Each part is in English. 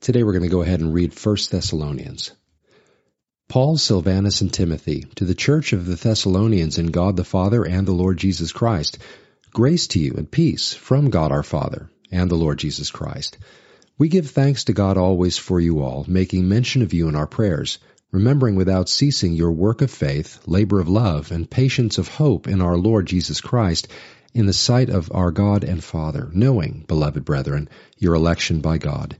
Today we're going to go ahead and read 1 Thessalonians. Paul, Silvanus, and Timothy, to the church of the Thessalonians in God the Father and the Lord Jesus Christ, grace to you and peace from God our Father and the Lord Jesus Christ. We give thanks to God always for you all, making mention of you in our prayers, remembering without ceasing your work of faith, labor of love, and patience of hope in our Lord Jesus Christ, in the sight of our God and Father, knowing, beloved brethren, your election by God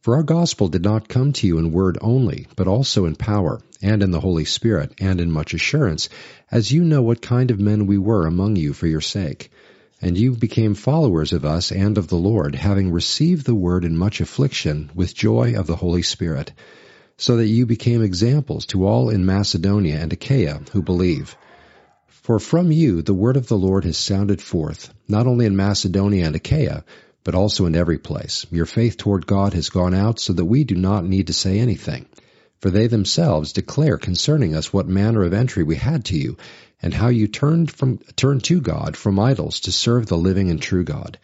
for our gospel did not come to you in word only, but also in power, and in the Holy Spirit, and in much assurance, as you know what kind of men we were among you for your sake. And you became followers of us and of the Lord, having received the word in much affliction, with joy of the Holy Spirit, so that you became examples to all in Macedonia and Achaia who believe. For from you the word of the Lord has sounded forth, not only in Macedonia and Achaia, but also in every place. Your faith toward God has gone out so that we do not need to say anything. For they themselves declare concerning us what manner of entry we had to you, and how you turned from turned to God from idols to serve the living and true God,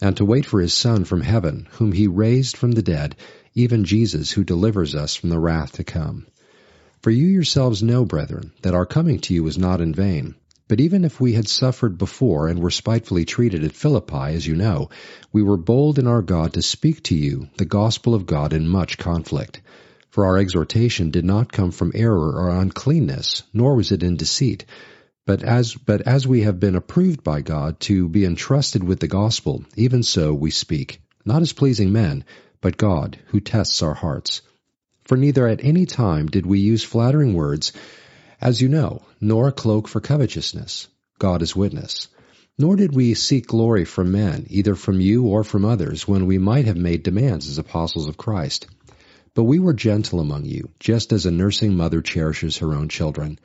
and to wait for his Son from heaven, whom he raised from the dead, even Jesus, who delivers us from the wrath to come. For you yourselves know, brethren, that our coming to you was not in vain. But even if we had suffered before and were spitefully treated at Philippi, as you know, we were bold in our God to speak to you the gospel of God in much conflict. For our exhortation did not come from error or uncleanness, nor was it in deceit. But as, but as we have been approved by God to be entrusted with the gospel, even so we speak, not as pleasing men, but God, who tests our hearts. For neither at any time did we use flattering words, as you know, nor a cloak for covetousness. God is witness. Nor did we seek glory from men, either from you or from others, when we might have made demands as apostles of Christ. But we were gentle among you, just as a nursing mother cherishes her own children.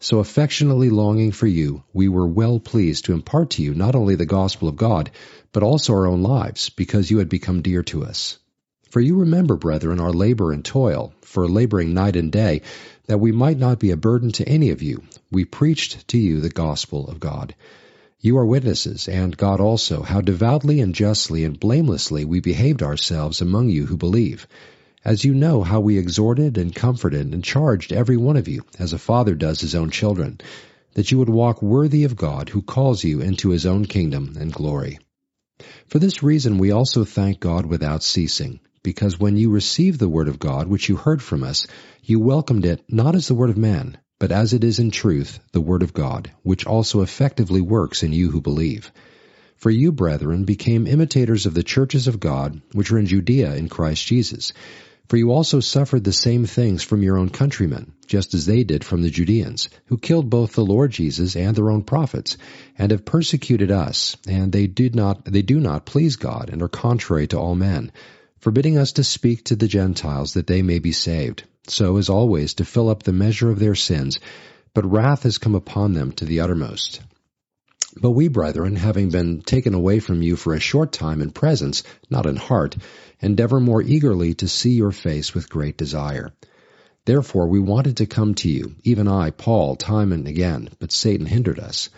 So affectionately longing for you, we were well pleased to impart to you not only the gospel of God, but also our own lives, because you had become dear to us. For you remember, brethren, our labor and toil, for laboring night and day, that we might not be a burden to any of you, we preached to you the gospel of God. You are witnesses, and God also, how devoutly and justly and blamelessly we behaved ourselves among you who believe. As you know how we exhorted and comforted and charged every one of you, as a father does his own children, that you would walk worthy of God who calls you into his own kingdom and glory. For this reason we also thank God without ceasing because when you received the word of God, which you heard from us, you welcomed it not as the word of man, but as it is in truth, the word of God, which also effectively works in you who believe. For you, brethren, became imitators of the churches of God, which are in Judea in Christ Jesus. For you also suffered the same things from your own countrymen, just as they did from the Judeans, who killed both the Lord Jesus and their own prophets, and have persecuted us, and they did not, they do not please God, and are contrary to all men forbidding us to speak to the Gentiles that they may be saved, so as always to fill up the measure of their sins, but wrath has come upon them to the uttermost. But we, brethren, having been taken away from you for a short time in presence, not in heart, endeavor more eagerly to see your face with great desire. Therefore we wanted to come to you, even I, Paul, time and again, but Satan hindered us.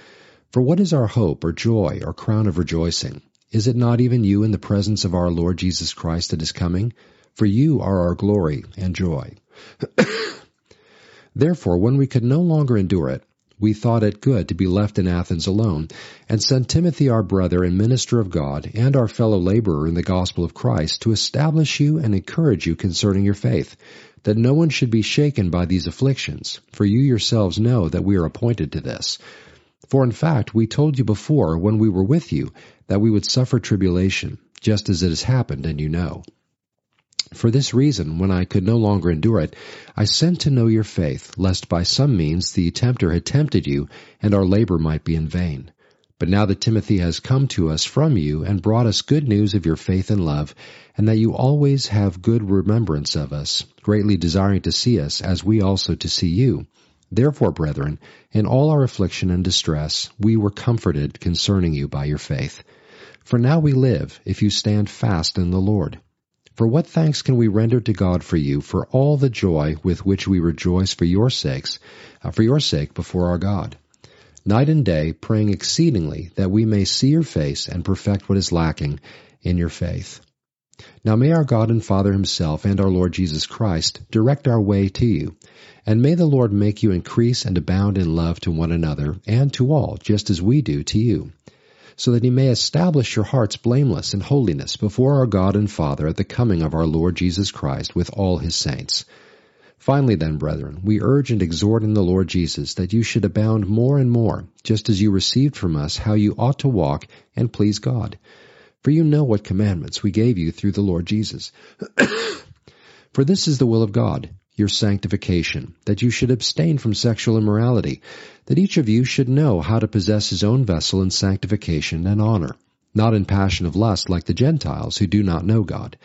For what is our hope or joy or crown of rejoicing? Is it not even you in the presence of our Lord Jesus Christ that is coming? For you are our glory and joy. Therefore, when we could no longer endure it, we thought it good to be left in Athens alone, and sent Timothy our brother and minister of God, and our fellow laborer in the gospel of Christ, to establish you and encourage you concerning your faith, that no one should be shaken by these afflictions, for you yourselves know that we are appointed to this. For in fact, we told you before, when we were with you, that we would suffer tribulation, just as it has happened, and you know. For this reason, when I could no longer endure it, I sent to know your faith, lest by some means the tempter had tempted you, and our labor might be in vain. But now that Timothy has come to us from you, and brought us good news of your faith and love, and that you always have good remembrance of us, greatly desiring to see us, as we also to see you, Therefore, brethren, in all our affliction and distress, we were comforted concerning you by your faith. For now we live, if you stand fast in the Lord. For what thanks can we render to God for you, for all the joy with which we rejoice for your sakes, uh, for your sake before our God? Night and day, praying exceedingly that we may see your face and perfect what is lacking in your faith. Now may our God and Father himself and our Lord Jesus Christ direct our way to you. And may the Lord make you increase and abound in love to one another and to all, just as we do to you. So that he may establish your hearts blameless in holiness before our God and Father at the coming of our Lord Jesus Christ with all his saints. Finally then, brethren, we urge and exhort in the Lord Jesus that you should abound more and more, just as you received from us how you ought to walk and please God for you know what commandments we gave you through the Lord Jesus. For this is the will of God, your sanctification, that you should abstain from sexual immorality, that each of you should know how to possess his own vessel in sanctification and honor, not in passion of lust like the Gentiles who do not know God,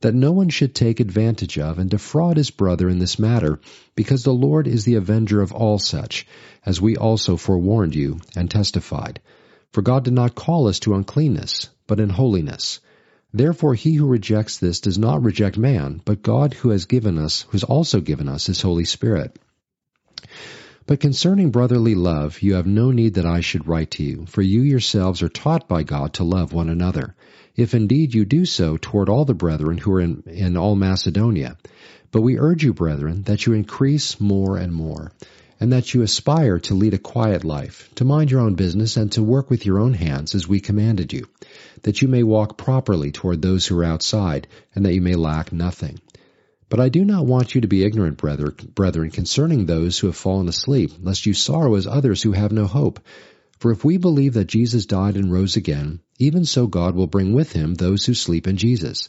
that no one should take advantage of and defraud his brother in this matter, because the Lord is the avenger of all such, as we also forewarned you and testified. For God did not call us to uncleanness, but in holiness. Therefore he who rejects this does not reject man, but God who has given us, who has also given us his Holy Spirit. But concerning brotherly love, you have no need that I should write to you, for you yourselves are taught by God to love one another, if indeed you do so toward all the brethren who are in, in all Macedonia. But we urge you, brethren, that you increase more and more and that you aspire to lead a quiet life, to mind your own business, and to work with your own hands as we commanded you, that you may walk properly toward those who are outside, and that you may lack nothing. But I do not want you to be ignorant, brethren, concerning those who have fallen asleep, lest you sorrow as others who have no hope. For if we believe that Jesus died and rose again, even so God will bring with him those who sleep in Jesus.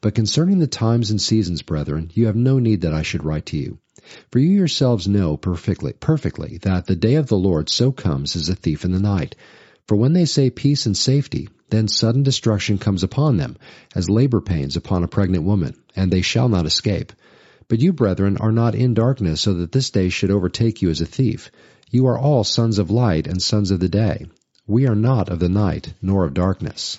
But concerning the times and seasons, brethren, you have no need that I should write to you. For you yourselves know perfectly, perfectly that the day of the Lord so comes as a thief in the night. For when they say peace and safety, then sudden destruction comes upon them, as labor pains upon a pregnant woman, and they shall not escape. But you, brethren, are not in darkness, so that this day should overtake you as a thief. You are all sons of light and sons of the day. We are not of the night, nor of darkness.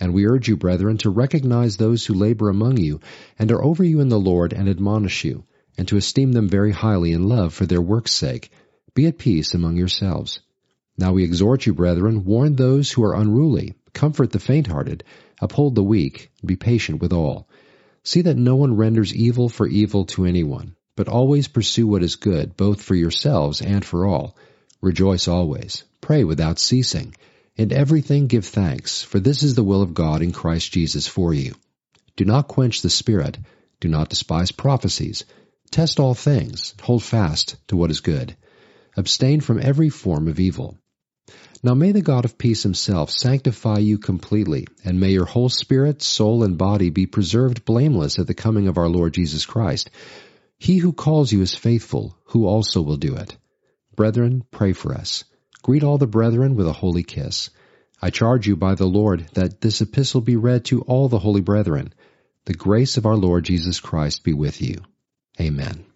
And we urge you, brethren, to recognize those who labor among you and are over you in the Lord and admonish you, and to esteem them very highly in love for their work's sake. Be at peace among yourselves. Now we exhort you, brethren, warn those who are unruly, comfort the faint-hearted, uphold the weak, be patient with all. See that no one renders evil for evil to anyone, but always pursue what is good, both for yourselves and for all. Rejoice always. Pray without ceasing. In everything give thanks, for this is the will of God in Christ Jesus for you. Do not quench the Spirit. Do not despise prophecies. Test all things. Hold fast to what is good. Abstain from every form of evil. Now may the God of peace himself sanctify you completely, and may your whole spirit, soul, and body be preserved blameless at the coming of our Lord Jesus Christ. He who calls you is faithful, who also will do it. Brethren, pray for us. Greet all the brethren with a holy kiss. I charge you by the Lord that this epistle be read to all the holy brethren. The grace of our Lord Jesus Christ be with you. Amen.